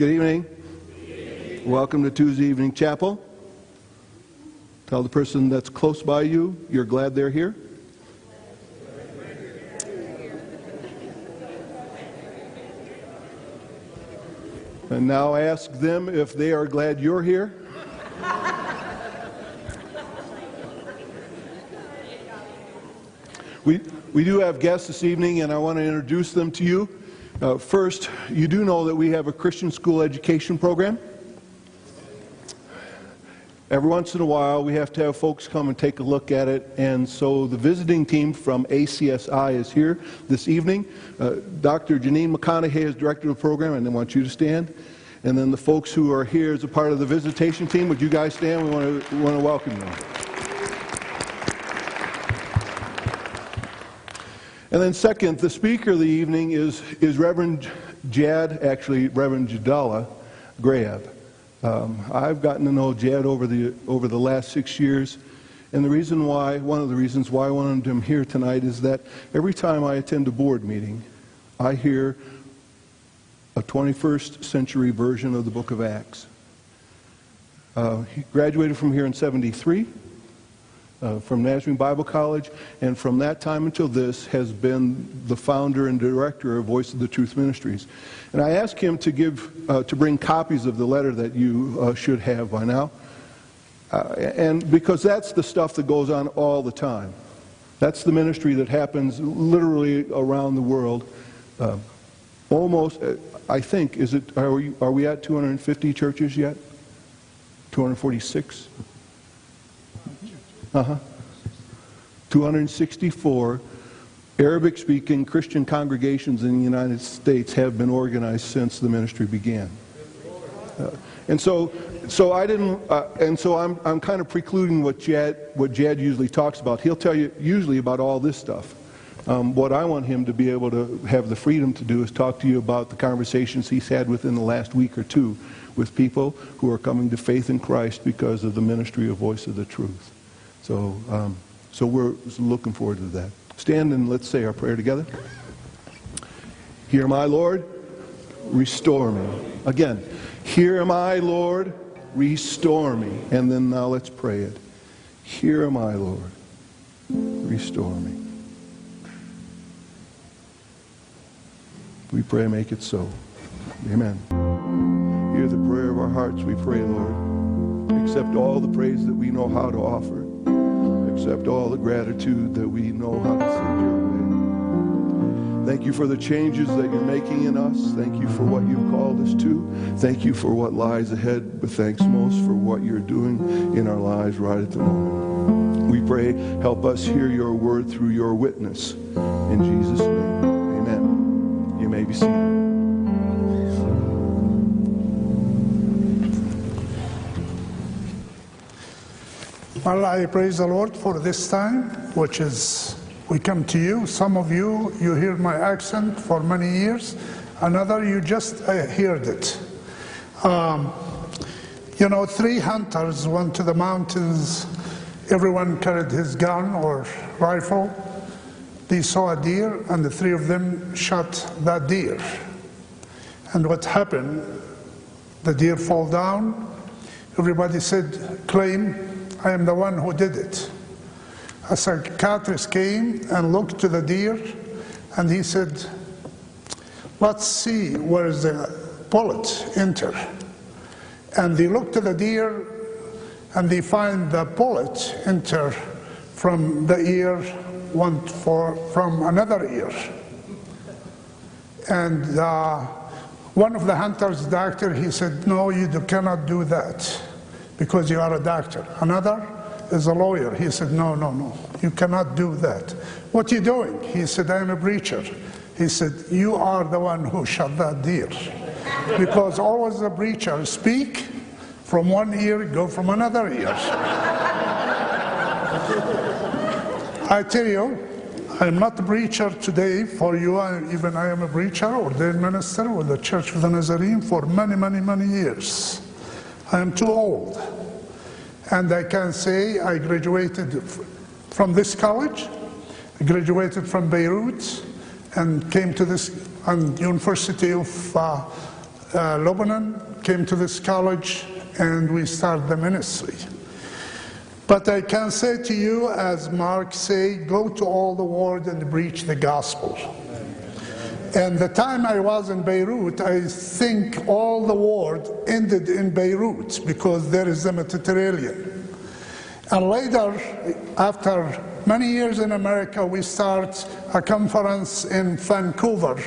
Good evening. Welcome to Tuesday Evening Chapel. Tell the person that's close by you you're glad they're here. And now ask them if they are glad you're here. We, we do have guests this evening, and I want to introduce them to you. Uh, first, you do know that we have a Christian school education program. Every once in a while, we have to have folks come and take a look at it, and so the visiting team from ACSI is here this evening. Uh, Dr. Janine McConaughey is director of the program, and I want you to stand. And then the folks who are here as a part of the visitation team, would you guys stand? We want to, we want to welcome them. And then second, the speaker of the evening is, is Reverend Jad, actually Reverend Jadullah Ghrayyeb. Um, I've gotten to know Jad over the, over the last six years. And the reason why, one of the reasons why I wanted him here tonight is that every time I attend a board meeting, I hear a 21st century version of the book of Acts. Uh, he graduated from here in 73 uh, from Nazarene Bible College, and from that time until this has been the founder and director of Voice of the Truth Ministries. And I asked him to give, uh, to bring copies of the letter that you uh, should have by now, uh, and because that's the stuff that goes on all the time. That's the ministry that happens literally around the world. Uh, almost, uh, I think, is it? Are we, are we at 250 churches yet? 246. Uh huh. 264 Arabic speaking Christian congregations in the United States have been organized since the ministry began. Uh, and so, so I didn't, uh, and so I'm, I'm kind of precluding what Jad, what Jad usually talks about. He'll tell you usually about all this stuff. Um, what I want him to be able to have the freedom to do is talk to you about the conversations he's had within the last week or two with people who are coming to faith in Christ because of the ministry of Voice of the Truth. So, um, so we're looking forward to that. Stand and let's say our prayer together. Hear my Lord, restore me. Again, am I, Lord, restore me. And then now let's pray it. Am I, Lord, restore me. We pray, make it so. Amen. Hear the prayer of our hearts, we pray, Lord. Accept all the praise that we know how to offer accept all the gratitude that we know how to send your way. Thank you for the changes that you're making in us. Thank you for what you've called us to. Thank you for what lies ahead, but thanks most for what you're doing in our lives right at the moment. We pray, help us hear your word through your witness. In Jesus' name, amen. You may be seated. Well, I praise the Lord for this time, which is we come to you. Some of you, you hear my accent for many years. Another, you just uh, heard it. Um, you know, three hunters went to the mountains. Everyone carried his gun or rifle. They saw a deer, and the three of them shot that deer. And what happened? The deer fall down. Everybody said, claim I am the one who did it. A psychiatrist came and looked to the deer and he said, Let's see where the bullet enter. And they looked to the deer and they find the bullet enter from the ear, one for, from another ear. And uh, one of the hunters, doctor, he said, No, you cannot do that because you are a doctor. Another is a lawyer. He said, No, no, no, you cannot do that. What are you doing? He said, I am a preacher. He said, You are the one who shot that deer. Because always the preacher speak from one ear, go from another ear. I tell you, I'm not a preacher today for you. I, even I am a preacher, ordained minister with the Church of the Nazarene for many, many, many years. I am too old. And I can say I graduated from this college, graduated from Beirut, and came to this and University of uh, uh, Lebanon, came to this college, and we started the ministry. But I can say to you, as Mark say, go to all the world and preach the gospel. And the time I was in Beirut, I think all the war ended in Beirut because there is the Mediterranean. And later, after many years in America, we start a conference in Vancouver.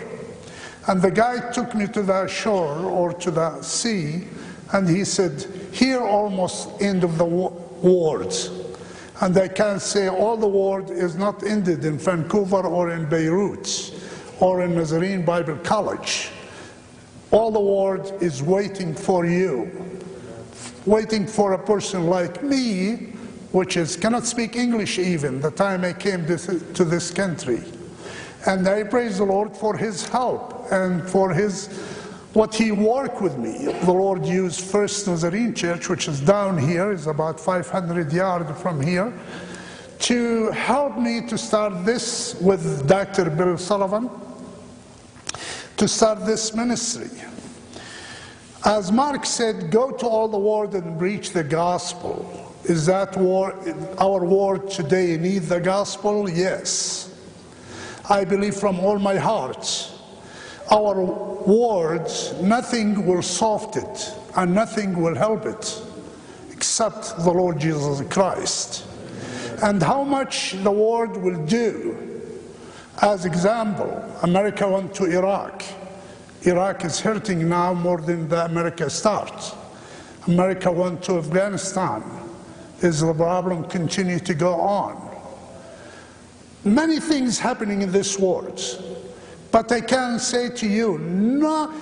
And the guy took me to the shore or to the sea, and he said, here almost end of the wars. And I can say all the war is not ended in Vancouver or in Beirut or in Nazarene Bible College. All the world is waiting for you, waiting for a person like me, which is cannot speak English even the time I came to, this country. And I praise the Lord for his help and for his what he worked with me. The Lord used First Nazarene Church, which is down here, is about 500 yards from here, to help me to start this with Dr. Bill Sullivan to start this ministry. As Mark said, go to all the world and preach the gospel. Is that war, our world today need the gospel? Yes. I believe from all my heart. Our words, nothing will solve it and nothing will help it except the Lord Jesus Christ. And how much the world will do as example, America went to Iraq. Iraq is hurting now more than the America starts. America went to Afghanistan. Is the problem continue to go on? Many things happening in this world. But I can say to you, no,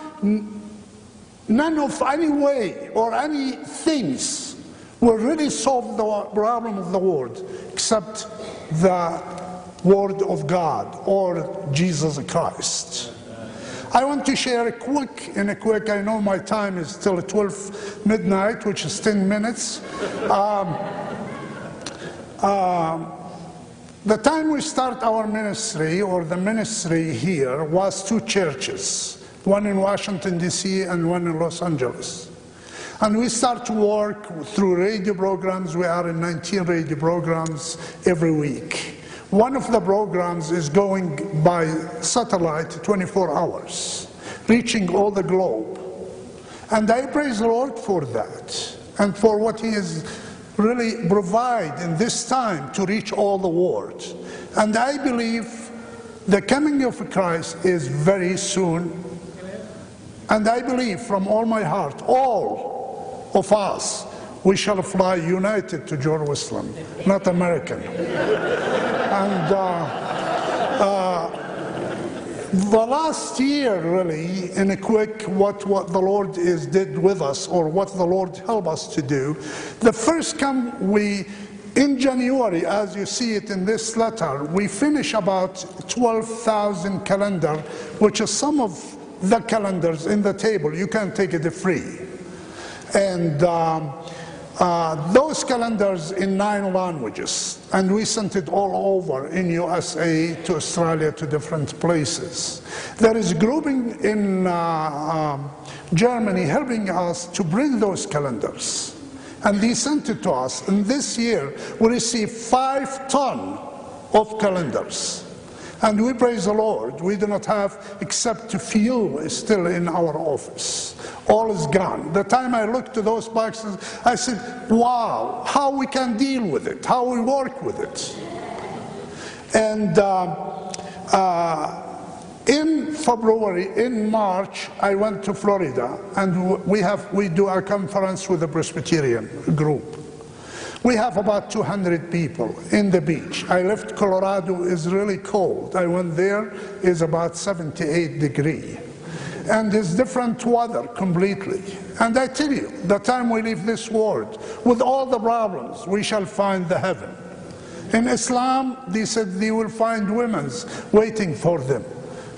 none of any way or any things will really solve the problem of the world except the Word of God or Jesus Christ. I want to share a quick, in a quick, I know my time is till 12 midnight, which is 10 minutes. Um, uh, the time we start our ministry, or the ministry here, was two churches, one in Washington, D.C. and one in Los Angeles. And we start to work through radio programs. We are in 19 radio programs every week. One of the programs is going by satellite 24 hours, reaching all the globe. And I praise the Lord for that and for what He has really provided in this time to reach all the world. And I believe the coming of Christ is very soon. And I believe from all my heart, all of us, we shall fly united to Jerusalem, not American. And uh, uh, the last year, really, in a quick, what, what the Lord is did with us, or what the Lord helped us to do, the first come we in January, as you see it in this letter, we finish about 12,000 calendar, which is some of the calendars in the table. You can take it free. And um, uh, those calendars in nine languages, and we sent it all over in USA to Australia to different places. There is grouping in uh, um, Germany helping us to bring those calendars, and they sent it to us. And this year we received five ton of calendars. And we praise the Lord. We do not have except fuel still in our office. All is gone. The time I looked to those boxes, I said, wow, how we can deal with it, how we work with it. And uh, uh, in February, in March, I went to Florida, and we have we do a conference with the Presbyterian group. We have about 200 people in the beach. I left Colorado, is really cold. I went there, is about 78 degree. And it's different weather completely. And I tell you, the time we leave this world, with all the problems, we shall find the heaven. In Islam, they said they will find women waiting for them.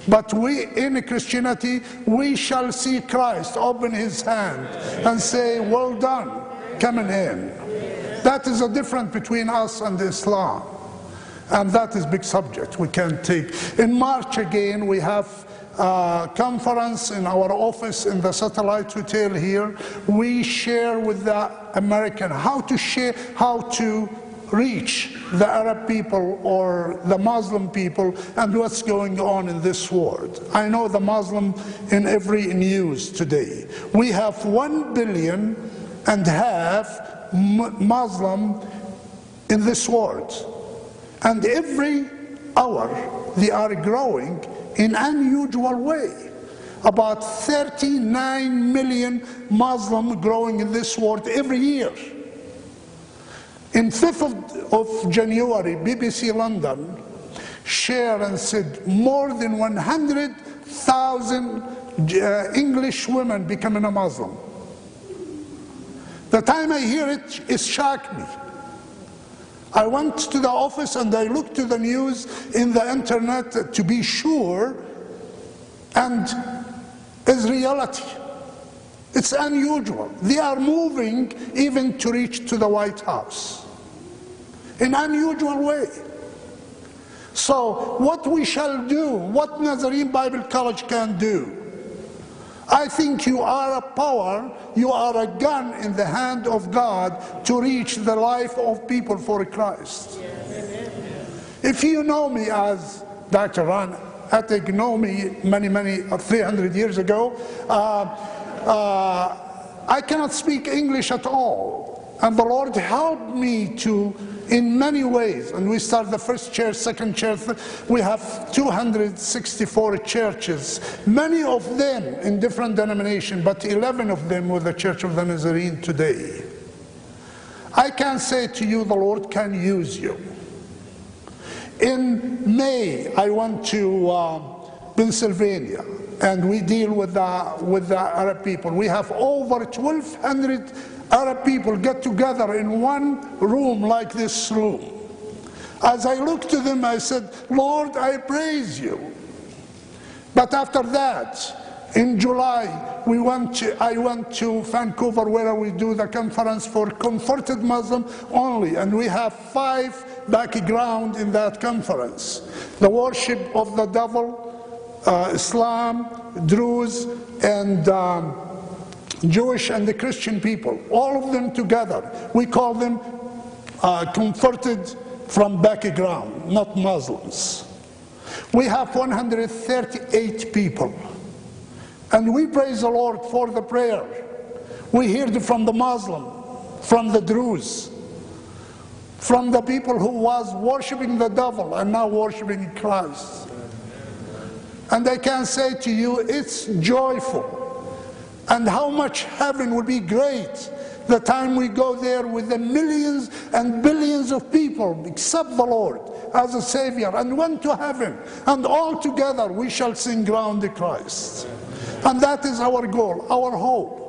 But we, in Christianity, we shall see Christ open his hand and say, well done, coming in. That is a difference between us and Islam. And that is big subject we can take. In March again, we have uh, conference in our office in the satellite hotel here, we share with the American how to share, how to reach the Arab people or the Muslim people and what's going on in this world. I know the Muslim in every news today. We have one billion and half Muslim in this world. And every hour they are growing in unusual way. About 39 million Muslim growing in this world every year. In 5th of, of January, BBC London shared and said more than 100,000 uh, English women becoming a Muslim. The time I hear it, it shocked me. I went to the office and I looked to the news in the internet to be sure, and it's reality. It's unusual. They are moving even to reach to the White House in unusual way. So what we shall do, what Nazarene Bible College can do, I think you are a power, you are a gun in the hand of God to reach the life of people for Christ. If you know me as Dr. Ron Attig, know me many, many, uh, 300 years ago, uh, uh, I cannot speak English at all. And the Lord helped me to in many ways. And we start the first church, second church. We have 264 churches, many of them in different denominations, but 11 of them with the Church of the Nazarene today. I can say to you, the Lord can use you. In May, I went to uh, Pennsylvania, and we deal with the, with the Arab people. We have over 1,200 Arab people get together in one room like this room. As I looked to them, I said, Lord, I praise you. But after that, in July, we went to, I went to Vancouver where we do the conference for converted Muslim only, and we have five background in that conference. The worship of the devil, uh, Islam, Druze, and um, Jewish and the Christian people, all of them together. We call them uh, converted from background, not Muslims. We have 138 people. And we praise the Lord for the prayer. We heard from the Muslim, from the Druze, from the people who was worshiping the devil and now worshiping Christ. And I can say to you, it's joyful and how much heaven will be great the time we go there with the millions and billions of people accept the Lord as a Savior and went to heaven. And all together we shall sing round the Christ. And that is our goal, our hope.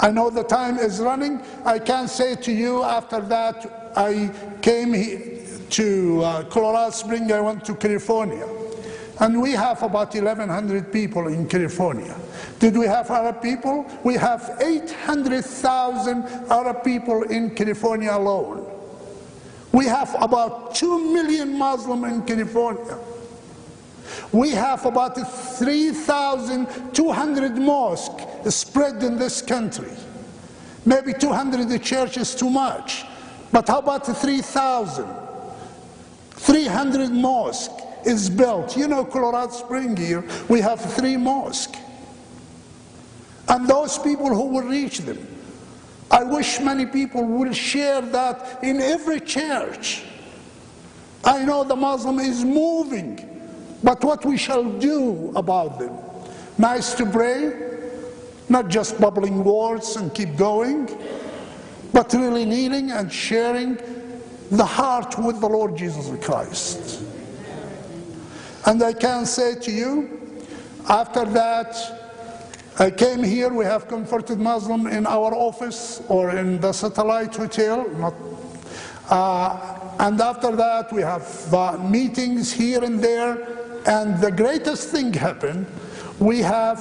I know the time is running. I can say to you after that, I came to uh, Colorado Springs, I went to California. And we have about 1,100 people in California. Did we have Arab people? We have 800,000 Arab people in California alone. We have about 2 million Muslim in California. We have about 3,200 mosques spread in this country. Maybe 200 churches too much. But how about 3,000? 300 mosques is built. You know, Colorado Spring here, we have three mosques and those people who will reach them. I wish many people will share that in every church. I know the Muslim is moving, but what we shall do about them? Nice to pray, not just bubbling words and keep going, but really kneeling and sharing the heart with the Lord Jesus Christ. And I can say to you, after that, I came here, we have converted Muslim in our office or in the satellite hotel. Not, uh, and after that, we have uh, meetings here and there. And the greatest thing happened, we have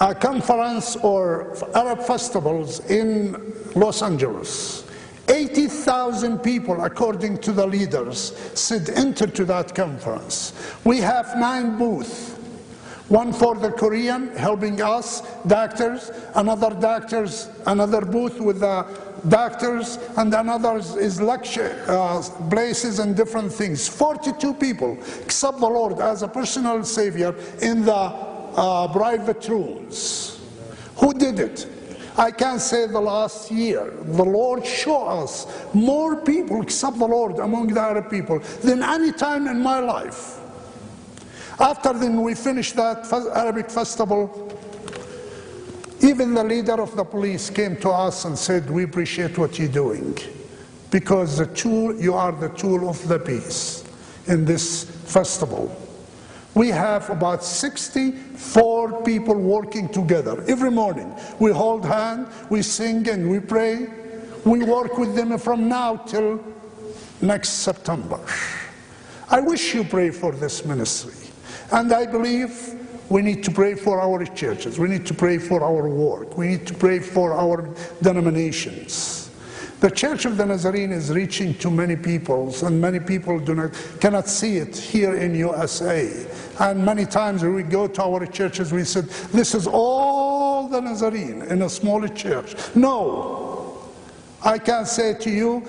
a conference or Arab festivals in Los Angeles. 80,000 people, according to the leaders, said enter to that conference. We have nine booths. One for the Korean, helping us, doctors, another doctors, another booth with the doctors, and another is lecture uh, places and different things. 42 people accept the Lord as a personal savior in the uh, private rooms. Who did it? I can say the last year, the Lord showed us more people accept the Lord among the Arab people than any time in my life. After then we finished that Arabic festival, even the leader of the police came to us and said, we appreciate what you're doing because the tool, you are the tool of the peace in this festival. We have about 64 people working together every morning. We hold hands, we sing and we pray. We work with them from now till next September. I wish you pray for this ministry. And I believe we need to pray for our churches. We need to pray for our work. We need to pray for our denominations. The Church of the Nazarene is reaching to many peoples, and many people do not, cannot see it here in USA. And many times when we go to our churches, we said, this is all the Nazarene in a smaller church. No, I can say to you,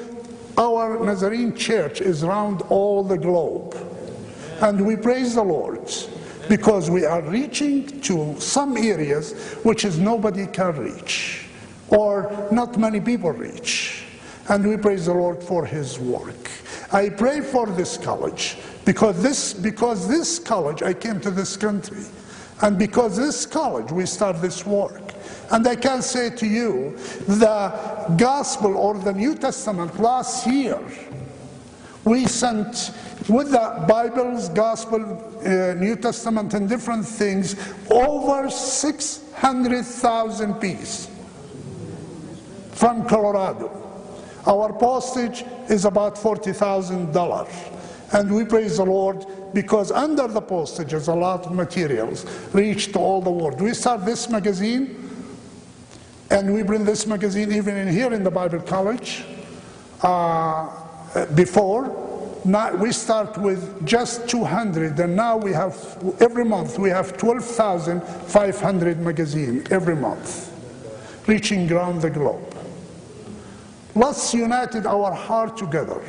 our Nazarene church is around all the globe. And we praise the Lord because we are reaching to some areas which is nobody can reach or not many people reach. And we praise the Lord for his work. I pray for this college because this, because this college, I came to this country. And because this college, we start this work. And I can say to you, the gospel or the New Testament last year, we sent with the Bibles, Gospel, uh, New Testament, and different things, over 600,000 pieces from Colorado. Our postage is about $40,000. And we praise the Lord because under the postage is a lot of materials reached to all the world. We start this magazine and we bring this magazine even in here in the Bible College uh, before now we start with just 200 and now we have every month we have 12,500 magazines every month reaching around the globe. Let's unite our heart together.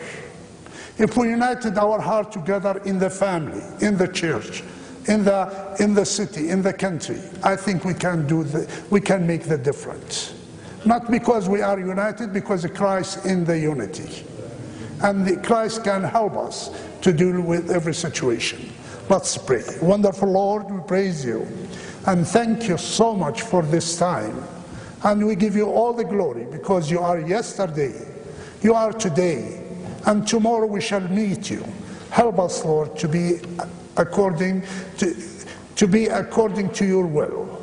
If we united our heart together in the family in the church in the in the city in the country i think we can do the we can make the difference. Not because we are united because christ in the unity and Christ can help us to deal with every situation. Let's pray. Wonderful Lord, we praise you and thank you so much for this time. And we give you all the glory because you are yesterday, you are today, and tomorrow we shall meet you. Help us, Lord, to be according to, to be according to your will.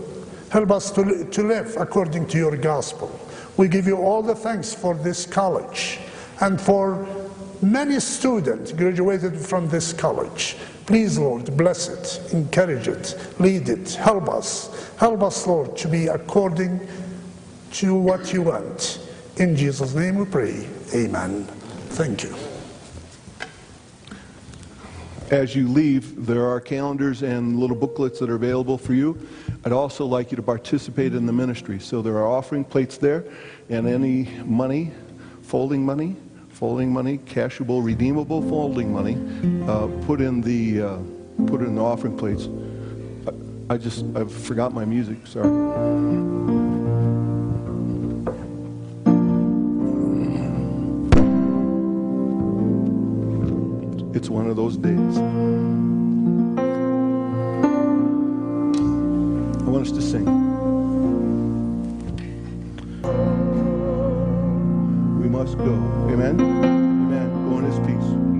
Help us to, to live according to your gospel. We give you all the thanks for this college and for Many students graduated from this college. Please, Lord, bless it, encourage it, lead it, help us. Help us, Lord, to be according to what you want. In Jesus' name we pray. Amen. Thank you. As you leave, there are calendars and little booklets that are available for you. I'd also like you to participate in the ministry. So there are offering plates there, and any money, folding money, folding money, cashable, redeemable folding money, uh, put in the uh, put in the offering plates. I, I just I forgot my music. Sorry. It's one of those days. I want us to sing. Must go. Amen? Amen. Go in his peace.